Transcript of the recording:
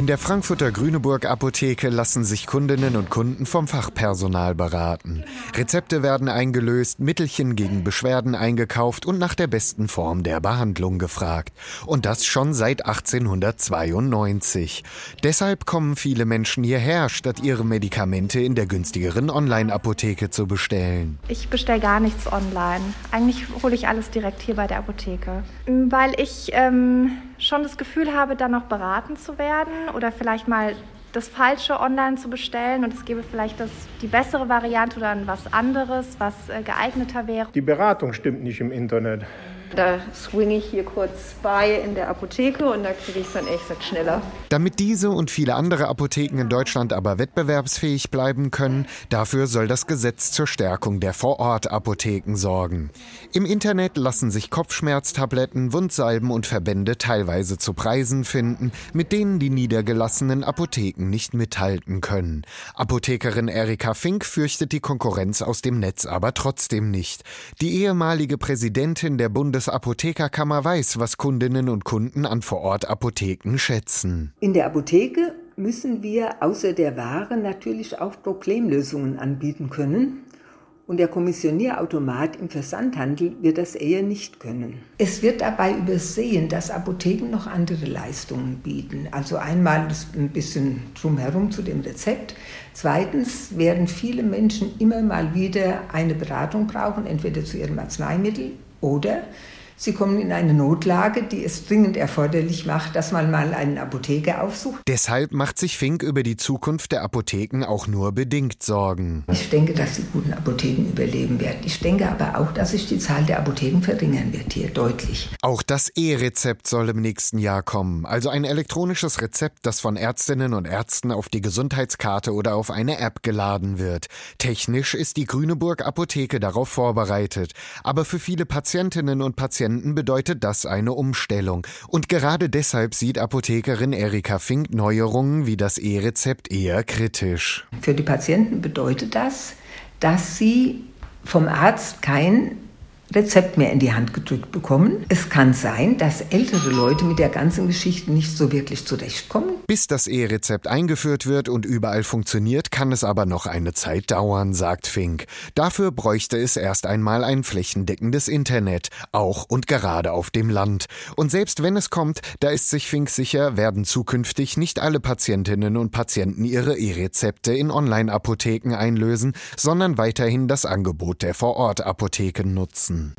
In der Frankfurter Grüneburg Apotheke lassen sich Kundinnen und Kunden vom Fachpersonal beraten. Rezepte werden eingelöst, Mittelchen gegen Beschwerden eingekauft und nach der besten Form der Behandlung gefragt. Und das schon seit 1892. Deshalb kommen viele Menschen hierher, statt ihre Medikamente in der günstigeren Online-Apotheke zu bestellen. Ich bestelle gar nichts online. Eigentlich hole ich alles direkt hier bei der Apotheke. Weil ich ähm, schon das Gefühl habe, dann noch beraten zu werden oder vielleicht mal das Falsche online zu bestellen und es gäbe vielleicht das, die bessere Variante oder was anderes, was äh, geeigneter wäre. Die Beratung stimmt nicht im Internet. Da swinge ich hier kurz bei in der Apotheke und da kriege ich es dann echt schneller. Damit diese und viele andere Apotheken in Deutschland aber wettbewerbsfähig bleiben können, dafür soll das Gesetz zur Stärkung der Vorort-Apotheken sorgen. Im Internet lassen sich Kopfschmerztabletten, Wundsalben und Verbände teilweise zu Preisen finden, mit denen die niedergelassenen Apotheken nicht mithalten können. Apothekerin Erika Fink fürchtet die Konkurrenz aus dem Netz aber trotzdem nicht. Die ehemalige Präsidentin der Bundes Bundesapothekerkammer weiß, was Kundinnen und Kunden an Vorortapotheken schätzen. In der Apotheke müssen wir außer der Ware natürlich auch Problemlösungen anbieten können. Und der Kommissionierautomat im Versandhandel wird das eher nicht können. Es wird dabei übersehen, dass Apotheken noch andere Leistungen bieten. Also einmal ein bisschen drumherum zu dem Rezept. Zweitens werden viele Menschen immer mal wieder eine Beratung brauchen, entweder zu ihrem Arzneimittel oder Sie kommen in eine Notlage, die es dringend erforderlich macht, dass man mal einen Apotheker aufsucht. Deshalb macht sich Fink über die Zukunft der Apotheken auch nur bedingt Sorgen. Ich denke, dass die guten Apotheken überleben werden. Ich denke aber auch, dass sich die Zahl der Apotheken verringern wird hier deutlich. Auch das E-Rezept soll im nächsten Jahr kommen. Also ein elektronisches Rezept, das von Ärztinnen und Ärzten auf die Gesundheitskarte oder auf eine App geladen wird. Technisch ist die Grüneburg Apotheke darauf vorbereitet. Aber für viele Patientinnen und Patienten Patienten bedeutet das eine Umstellung. Und gerade deshalb sieht Apothekerin Erika Fink Neuerungen wie das E-Rezept eher kritisch. Für die Patienten bedeutet das, dass sie vom Arzt kein Rezept mehr in die Hand gedrückt bekommen. Es kann sein, dass ältere Leute mit der ganzen Geschichte nicht so wirklich zurechtkommen. Bis das E-Rezept eingeführt wird und überall funktioniert, kann es aber noch eine Zeit dauern, sagt Fink. Dafür bräuchte es erst einmal ein flächendeckendes Internet, auch und gerade auf dem Land. Und selbst wenn es kommt, da ist sich Fink sicher, werden zukünftig nicht alle Patientinnen und Patienten ihre E-Rezepte in Online-Apotheken einlösen, sondern weiterhin das Angebot der Vorortapotheken nutzen. Hmm.